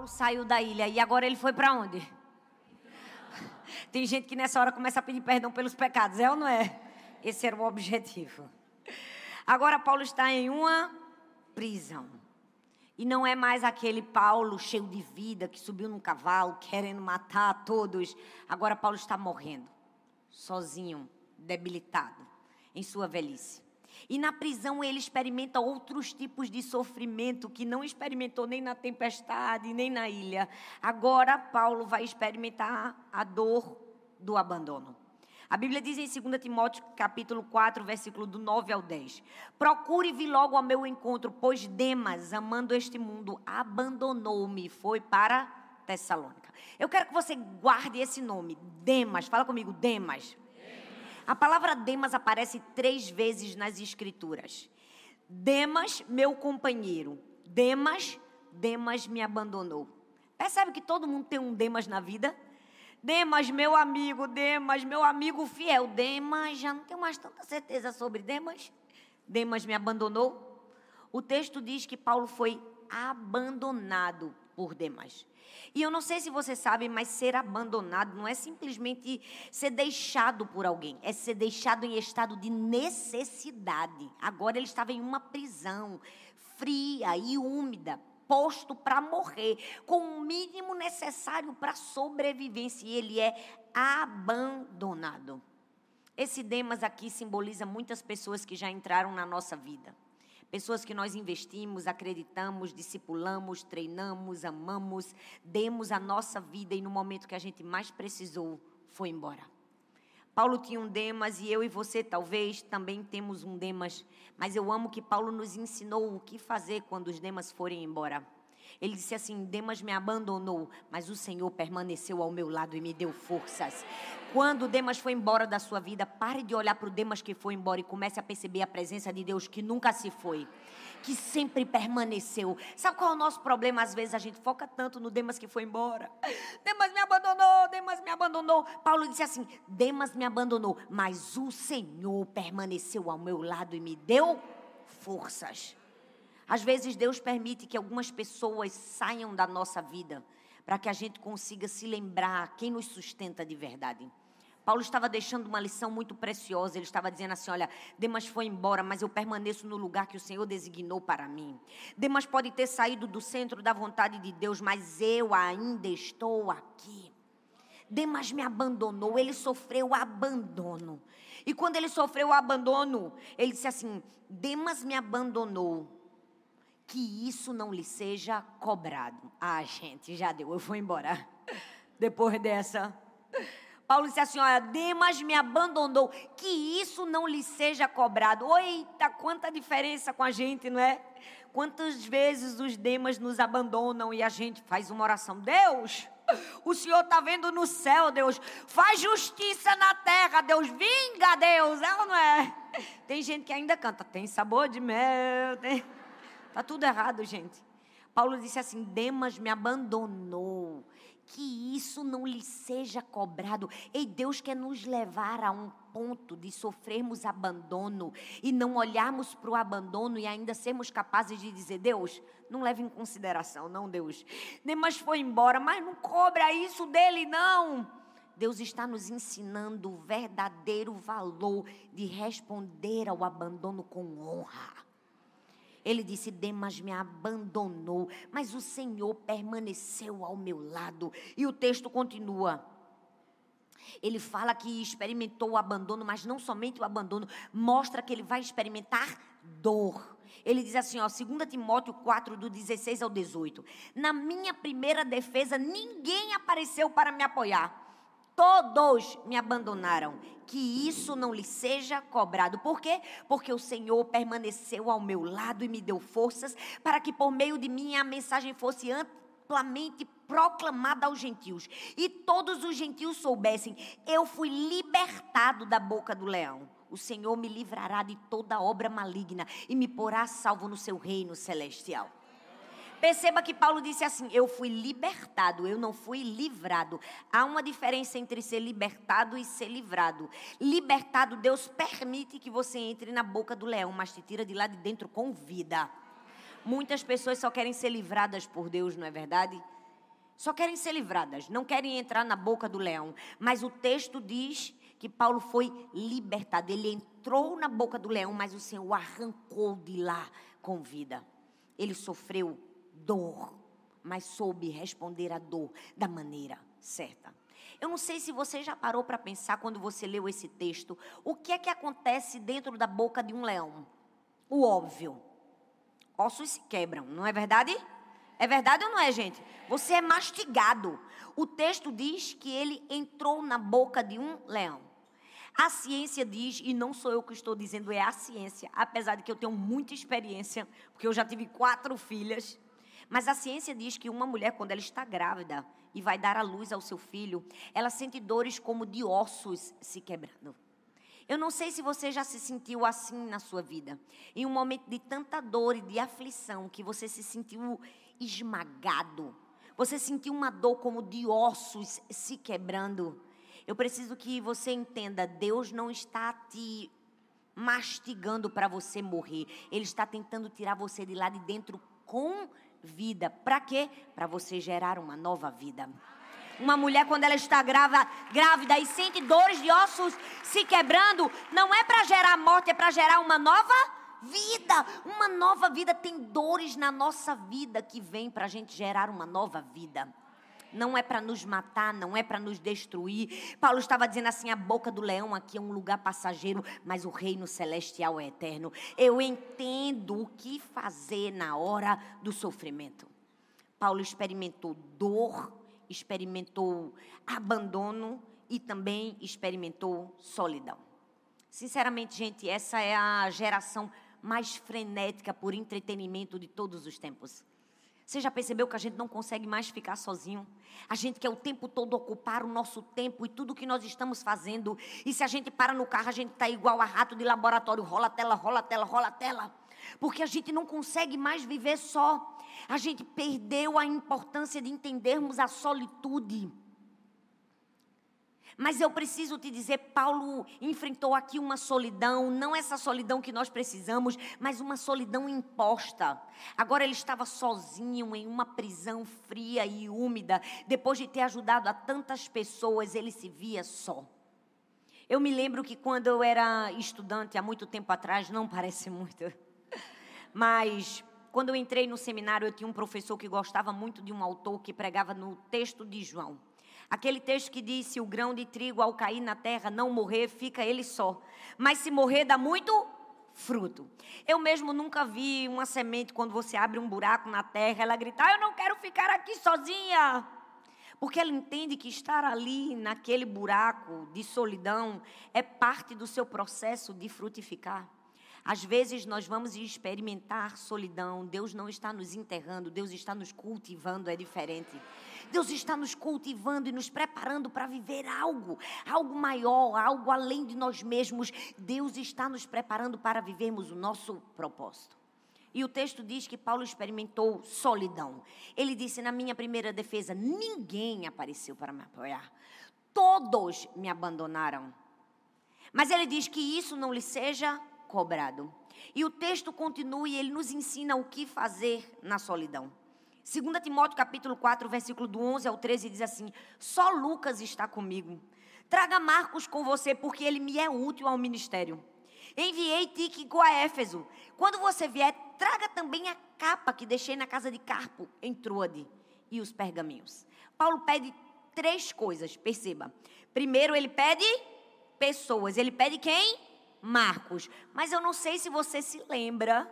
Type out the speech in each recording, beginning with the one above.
Paulo saiu da ilha e agora ele foi para onde? Tem gente que nessa hora começa a pedir perdão pelos pecados, é ou não é? Esse era o objetivo. Agora Paulo está em uma prisão. E não é mais aquele Paulo cheio de vida que subiu num cavalo querendo matar todos. Agora Paulo está morrendo, sozinho, debilitado, em sua velhice. E na prisão ele experimenta outros tipos de sofrimento que não experimentou nem na tempestade, nem na ilha. Agora Paulo vai experimentar a dor do abandono. A Bíblia diz em 2 Timóteo, capítulo 4, versículo do 9 ao 10. Procure vir logo ao meu encontro, pois Demas, amando este mundo, abandonou-me foi para Tessalônica. Eu quero que você guarde esse nome, Demas. Fala comigo, Demas. A palavra Demas aparece três vezes nas Escrituras. Demas, meu companheiro. Demas, Demas me abandonou. Percebe que todo mundo tem um Demas na vida? Demas, meu amigo, Demas, meu amigo fiel. Demas, já não tenho mais tanta certeza sobre Demas. Demas me abandonou. O texto diz que Paulo foi abandonado por Demas. E eu não sei se você sabe, mas ser abandonado não é simplesmente ser deixado por alguém, é ser deixado em estado de necessidade. Agora ele estava em uma prisão fria e úmida, posto para morrer, com o mínimo necessário para sobrevivência, e ele é abandonado. Esse Demas aqui simboliza muitas pessoas que já entraram na nossa vida. Pessoas que nós investimos, acreditamos, discipulamos, treinamos, amamos, demos a nossa vida e no momento que a gente mais precisou, foi embora. Paulo tinha um Demas e eu e você talvez também temos um Demas, mas eu amo que Paulo nos ensinou o que fazer quando os Demas forem embora. Ele disse assim: Demas me abandonou, mas o Senhor permaneceu ao meu lado e me deu forças. Quando Demas foi embora da sua vida, pare de olhar para o Demas que foi embora e comece a perceber a presença de Deus que nunca se foi, que sempre permaneceu. Sabe qual é o nosso problema? Às vezes a gente foca tanto no Demas que foi embora. Demas me abandonou, Demas me abandonou. Paulo disse assim: Demas me abandonou, mas o Senhor permaneceu ao meu lado e me deu forças. Às vezes Deus permite que algumas pessoas saiam da nossa vida para que a gente consiga se lembrar quem nos sustenta de verdade. Paulo estava deixando uma lição muito preciosa. Ele estava dizendo assim: Olha, Demas foi embora, mas eu permaneço no lugar que o Senhor designou para mim. Demas pode ter saído do centro da vontade de Deus, mas eu ainda estou aqui. Demas me abandonou, ele sofreu abandono. E quando ele sofreu o abandono, ele disse assim: Demas me abandonou, que isso não lhe seja cobrado. Ah, gente, já deu, eu vou embora. Depois dessa. Paulo disse assim: Olha, Demas me abandonou, que isso não lhe seja cobrado. Eita, quanta diferença com a gente, não é? Quantas vezes os Demas nos abandonam e a gente faz uma oração: Deus, o Senhor está vendo no céu, Deus, faz justiça na terra, Deus, vinga, Deus, é ou não é? Tem gente que ainda canta: Tem sabor de mel, tem. Tá tudo errado, gente. Paulo disse assim: Demas me abandonou que isso não lhe seja cobrado. E Deus quer nos levar a um ponto de sofrermos abandono e não olharmos para o abandono e ainda sermos capazes de dizer: Deus, não leve em consideração, não, Deus. Demas foi embora, mas não cobra isso dele, não. Deus está nos ensinando o verdadeiro valor de responder ao abandono com honra. Ele disse: Demas me abandonou, mas o Senhor permaneceu ao meu lado. E o texto continua. Ele fala que experimentou o abandono, mas não somente o abandono, mostra que ele vai experimentar dor. Ele diz assim, ó, 2 Timóteo 4, do 16 ao 18. Na minha primeira defesa, ninguém apareceu para me apoiar todos me abandonaram. Que isso não lhe seja cobrado. Por quê? Porque o Senhor permaneceu ao meu lado e me deu forças para que por meio de mim a mensagem fosse amplamente proclamada aos gentios. E todos os gentios soubessem: eu fui libertado da boca do leão. O Senhor me livrará de toda obra maligna e me porá salvo no seu reino celestial. Perceba que Paulo disse assim: Eu fui libertado, eu não fui livrado. Há uma diferença entre ser libertado e ser livrado. Libertado, Deus permite que você entre na boca do leão, mas te tira de lá de dentro com vida. Muitas pessoas só querem ser livradas por Deus, não é verdade? Só querem ser livradas, não querem entrar na boca do leão. Mas o texto diz que Paulo foi libertado. Ele entrou na boca do leão, mas o Senhor o arrancou de lá com vida. Ele sofreu dor, mas soube responder à dor da maneira certa. Eu não sei se você já parou para pensar quando você leu esse texto, o que é que acontece dentro da boca de um leão? O óbvio. Ossos se quebram, não é verdade? É verdade ou não é, gente? Você é mastigado. O texto diz que ele entrou na boca de um leão. A ciência diz, e não sou eu que estou dizendo, é a ciência, apesar de que eu tenho muita experiência, porque eu já tive quatro filhas. Mas a ciência diz que uma mulher, quando ela está grávida e vai dar à luz ao seu filho, ela sente dores como de ossos se quebrando. Eu não sei se você já se sentiu assim na sua vida, em um momento de tanta dor e de aflição, que você se sentiu esmagado. Você sentiu uma dor como de ossos se quebrando. Eu preciso que você entenda: Deus não está te mastigando para você morrer. Ele está tentando tirar você de lá de dentro com vida. Para quê? Para você gerar uma nova vida. Uma mulher, quando ela está grávida, grávida e sente dores de ossos se quebrando, não é para gerar morte, é para gerar uma nova vida. Uma nova vida. Tem dores na nossa vida que vem para a gente gerar uma nova vida não é para nos matar, não é para nos destruir. Paulo estava dizendo assim: a boca do leão aqui é um lugar passageiro, mas o reino celestial é eterno. Eu entendo o que fazer na hora do sofrimento. Paulo experimentou dor, experimentou abandono e também experimentou solidão. Sinceramente, gente, essa é a geração mais frenética por entretenimento de todos os tempos. Você já percebeu que a gente não consegue mais ficar sozinho? A gente quer o tempo todo ocupar o nosso tempo e tudo que nós estamos fazendo. E se a gente para no carro, a gente está igual a rato de laboratório: rola a tela, rola a tela, rola a tela. Porque a gente não consegue mais viver só. A gente perdeu a importância de entendermos a solitude. Mas eu preciso te dizer, Paulo enfrentou aqui uma solidão, não essa solidão que nós precisamos, mas uma solidão imposta. Agora ele estava sozinho em uma prisão fria e úmida. Depois de ter ajudado a tantas pessoas, ele se via só. Eu me lembro que quando eu era estudante, há muito tempo atrás, não parece muito, mas quando eu entrei no seminário, eu tinha um professor que gostava muito de um autor que pregava no texto de João. Aquele texto que diz: se o grão de trigo ao cair na terra não morrer, fica ele só. Mas se morrer, dá muito fruto. Eu mesmo nunca vi uma semente, quando você abre um buraco na terra, ela gritar: Eu não quero ficar aqui sozinha. Porque ela entende que estar ali, naquele buraco de solidão, é parte do seu processo de frutificar. Às vezes nós vamos experimentar solidão, Deus não está nos enterrando, Deus está nos cultivando, é diferente. Deus está nos cultivando e nos preparando para viver algo, algo maior, algo além de nós mesmos. Deus está nos preparando para vivermos o nosso propósito. E o texto diz que Paulo experimentou solidão. Ele disse: na minha primeira defesa, ninguém apareceu para me apoiar. Todos me abandonaram. Mas ele diz que isso não lhe seja cobrado. E o texto continua e ele nos ensina o que fazer na solidão. 2 Timóteo capítulo 4, versículo do 11 ao 13 diz assim: Só Lucas está comigo. Traga Marcos com você, porque ele me é útil ao ministério. Enviei Tíquico a Éfeso. Quando você vier, traga também a capa que deixei na casa de Carpo, em Troade, e os pergaminhos. Paulo pede três coisas, perceba. Primeiro, ele pede pessoas. Ele pede quem? Marcos. Mas eu não sei se você se lembra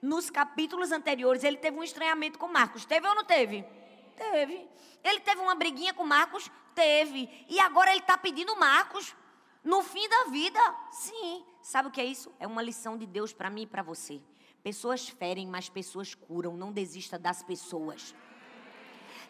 nos capítulos anteriores, ele teve um estranhamento com Marcos. Teve ou não teve? Teve. Ele teve uma briguinha com Marcos? Teve. E agora ele está pedindo Marcos no fim da vida? Sim. Sabe o que é isso? É uma lição de Deus para mim e para você. Pessoas ferem, mas pessoas curam. Não desista das pessoas.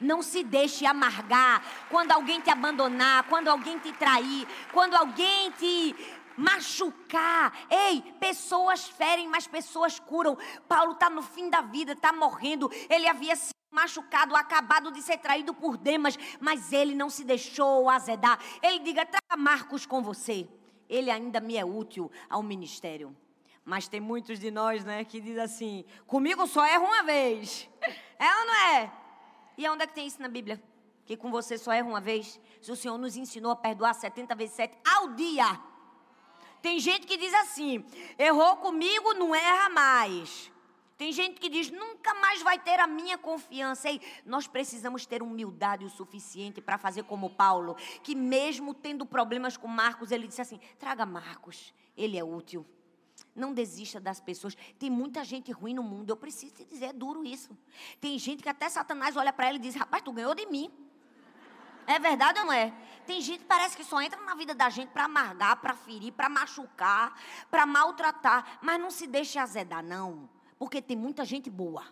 Não se deixe amargar quando alguém te abandonar, quando alguém te trair, quando alguém te machucar. Ei, pessoas ferem, mas pessoas curam. Paulo está no fim da vida, está morrendo. Ele havia sido machucado, acabado de ser traído por Demas, mas ele não se deixou azedar. Ele diga: traga Marcos com você. Ele ainda me é útil ao ministério. Mas tem muitos de nós, né, que diz assim: comigo só erra uma vez. É ou não é? E onde é que tem isso na Bíblia? Que com você só erra uma vez. Se o Senhor nos ensinou a perdoar 70 vezes 7 ao dia. Tem gente que diz assim: errou comigo, não erra mais. Tem gente que diz, nunca mais vai ter a minha confiança. Ei, nós precisamos ter humildade o suficiente para fazer como Paulo, que mesmo tendo problemas com Marcos, ele disse assim: traga Marcos, ele é útil. Não desista das pessoas. Tem muita gente ruim no mundo. Eu preciso te dizer, é duro isso. Tem gente que até Satanás olha para ele e diz: rapaz, tu ganhou de mim. É verdade ou não é? Tem gente que parece que só entra na vida da gente para amargar, para ferir, para machucar, para maltratar. Mas não se deixe azedar, não. Porque tem muita gente boa.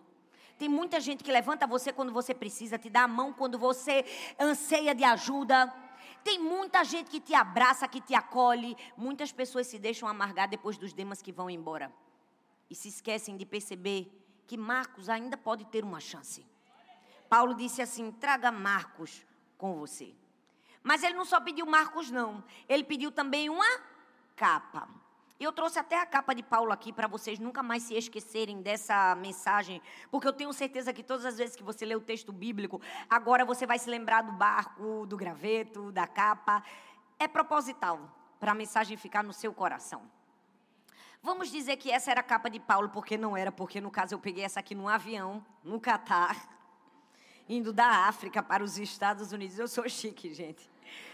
Tem muita gente que levanta você quando você precisa, te dá a mão quando você anseia de ajuda. Tem muita gente que te abraça, que te acolhe. Muitas pessoas se deixam amargar depois dos demas que vão embora. E se esquecem de perceber que Marcos ainda pode ter uma chance. Paulo disse assim: traga Marcos com você. Mas ele não só pediu Marcos, não. Ele pediu também uma capa. Eu trouxe até a capa de Paulo aqui para vocês nunca mais se esquecerem dessa mensagem, porque eu tenho certeza que todas as vezes que você lê o texto bíblico, agora você vai se lembrar do barco, do graveto, da capa. É proposital para a mensagem ficar no seu coração. Vamos dizer que essa era a capa de Paulo, porque não era, porque no caso eu peguei essa aqui num avião, no Catar, indo da África para os Estados Unidos. Eu sou chique, gente.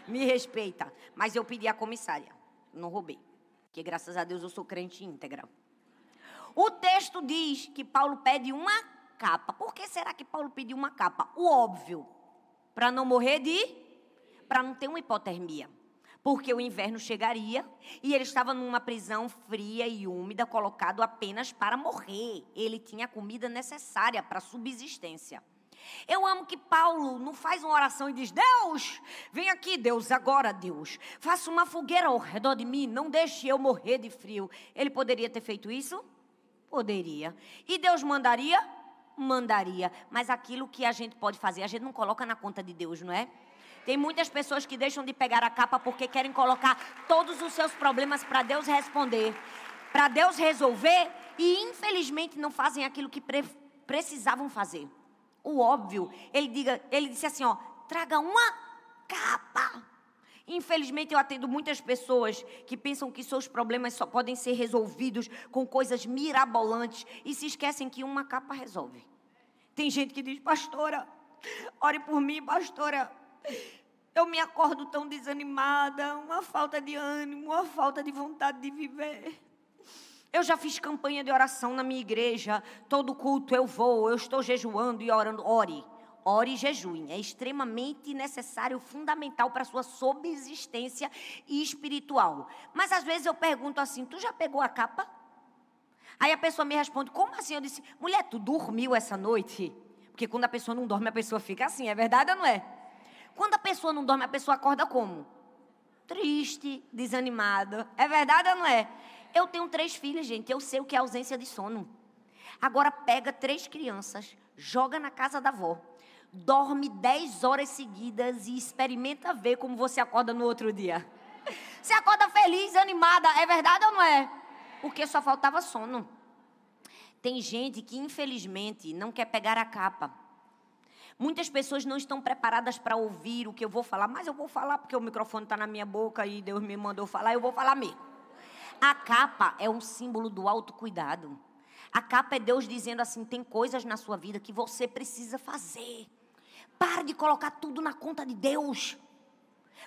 Me respeita. Mas eu pedi a comissária, não roubei. Porque graças a Deus eu sou crente íntegra. O texto diz que Paulo pede uma capa. Por que será que Paulo pediu uma capa? O óbvio. Para não morrer de. Para não ter uma hipotermia. Porque o inverno chegaria e ele estava numa prisão fria e úmida, colocado apenas para morrer. Ele tinha a comida necessária para subsistência. Eu amo que Paulo não faz uma oração e diz: Deus, vem aqui, Deus, agora, Deus. Faça uma fogueira ao redor de mim, não deixe eu morrer de frio. Ele poderia ter feito isso? Poderia. E Deus mandaria? Mandaria. Mas aquilo que a gente pode fazer, a gente não coloca na conta de Deus, não é? Tem muitas pessoas que deixam de pegar a capa porque querem colocar todos os seus problemas para Deus responder, para Deus resolver e infelizmente não fazem aquilo que pre precisavam fazer o óbvio. Ele, diga, ele disse assim: ó, traga uma capa. Infelizmente, eu atendo muitas pessoas que pensam que seus problemas só podem ser resolvidos com coisas mirabolantes e se esquecem que uma capa resolve. Tem gente que diz, pastora, ore por mim, pastora. Eu me acordo tão desanimada, uma falta de ânimo, uma falta de vontade de viver. Eu já fiz campanha de oração na minha igreja. Todo culto eu vou, eu estou jejuando e orando. Ore. Ore e jejue. É extremamente necessário, fundamental para a sua subsistência espiritual. Mas às vezes eu pergunto assim: tu já pegou a capa? Aí a pessoa me responde: como assim? Eu disse: mulher, tu dormiu essa noite? Porque quando a pessoa não dorme, a pessoa fica assim, é verdade ou não é? Quando a pessoa não dorme, a pessoa acorda como? Triste, desanimada. É verdade ou não é? Eu tenho três filhas, gente. Eu sei o que é ausência de sono. Agora pega três crianças, joga na casa da avó, dorme dez horas seguidas e experimenta ver como você acorda no outro dia. Você acorda feliz, animada, é verdade ou não é? Porque só faltava sono. Tem gente que, infelizmente, não quer pegar a capa. Muitas pessoas não estão preparadas para ouvir o que eu vou falar, mas eu vou falar porque o microfone está na minha boca e Deus me mandou falar, eu vou falar mesmo. A capa é um símbolo do autocuidado. A capa é Deus dizendo assim: tem coisas na sua vida que você precisa fazer. Pare de colocar tudo na conta de Deus.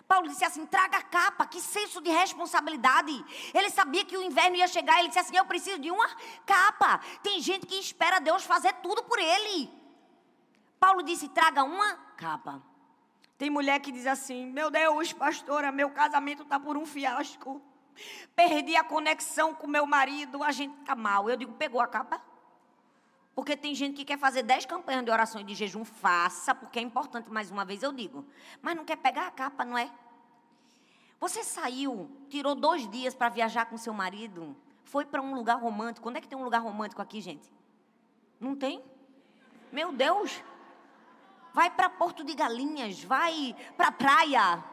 Paulo disse assim: traga a capa, que senso de responsabilidade. Ele sabia que o inverno ia chegar, ele disse assim: eu preciso de uma capa. Tem gente que espera Deus fazer tudo por ele. Paulo disse: traga uma capa. Tem mulher que diz assim: meu Deus, pastora, meu casamento está por um fiasco. Perdi a conexão com meu marido, a gente tá mal. Eu digo, pegou a capa? Porque tem gente que quer fazer dez campanhas de oração e de jejum, faça, porque é importante, mais uma vez eu digo. Mas não quer pegar a capa, não é? Você saiu, tirou dois dias para viajar com seu marido, foi para um lugar romântico. Onde é que tem um lugar romântico aqui, gente? Não tem? Meu Deus! Vai para Porto de Galinhas, vai para praia.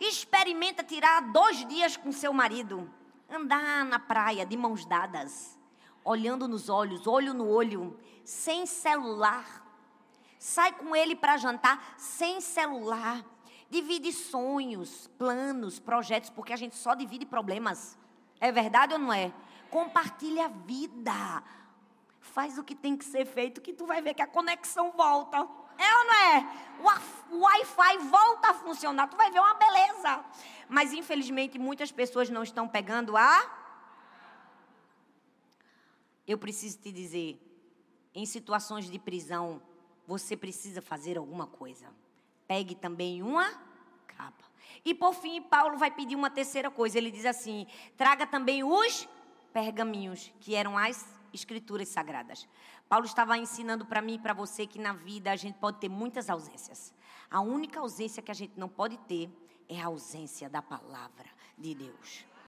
Experimenta tirar dois dias com seu marido. Andar na praia de mãos dadas, olhando nos olhos, olho no olho, sem celular, Sai com ele para jantar sem celular. Divide sonhos, planos, projetos, porque a gente só divide problemas. É verdade ou não é? Compartilha a vida. Faz o que tem que ser feito, que tu vai ver que a conexão volta. É ou não é? O Wi-Fi volta a funcionar, tu vai ver uma beleza. Mas infelizmente muitas pessoas não estão pegando a. Eu preciso te dizer, em situações de prisão, você precisa fazer alguma coisa. Pegue também uma capa. E por fim, Paulo vai pedir uma terceira coisa. Ele diz assim: traga também os pergaminhos, que eram as escrituras sagradas. Paulo estava ensinando para mim e para você que na vida a gente pode ter muitas ausências. A única ausência que a gente não pode ter é a ausência da palavra de Deus.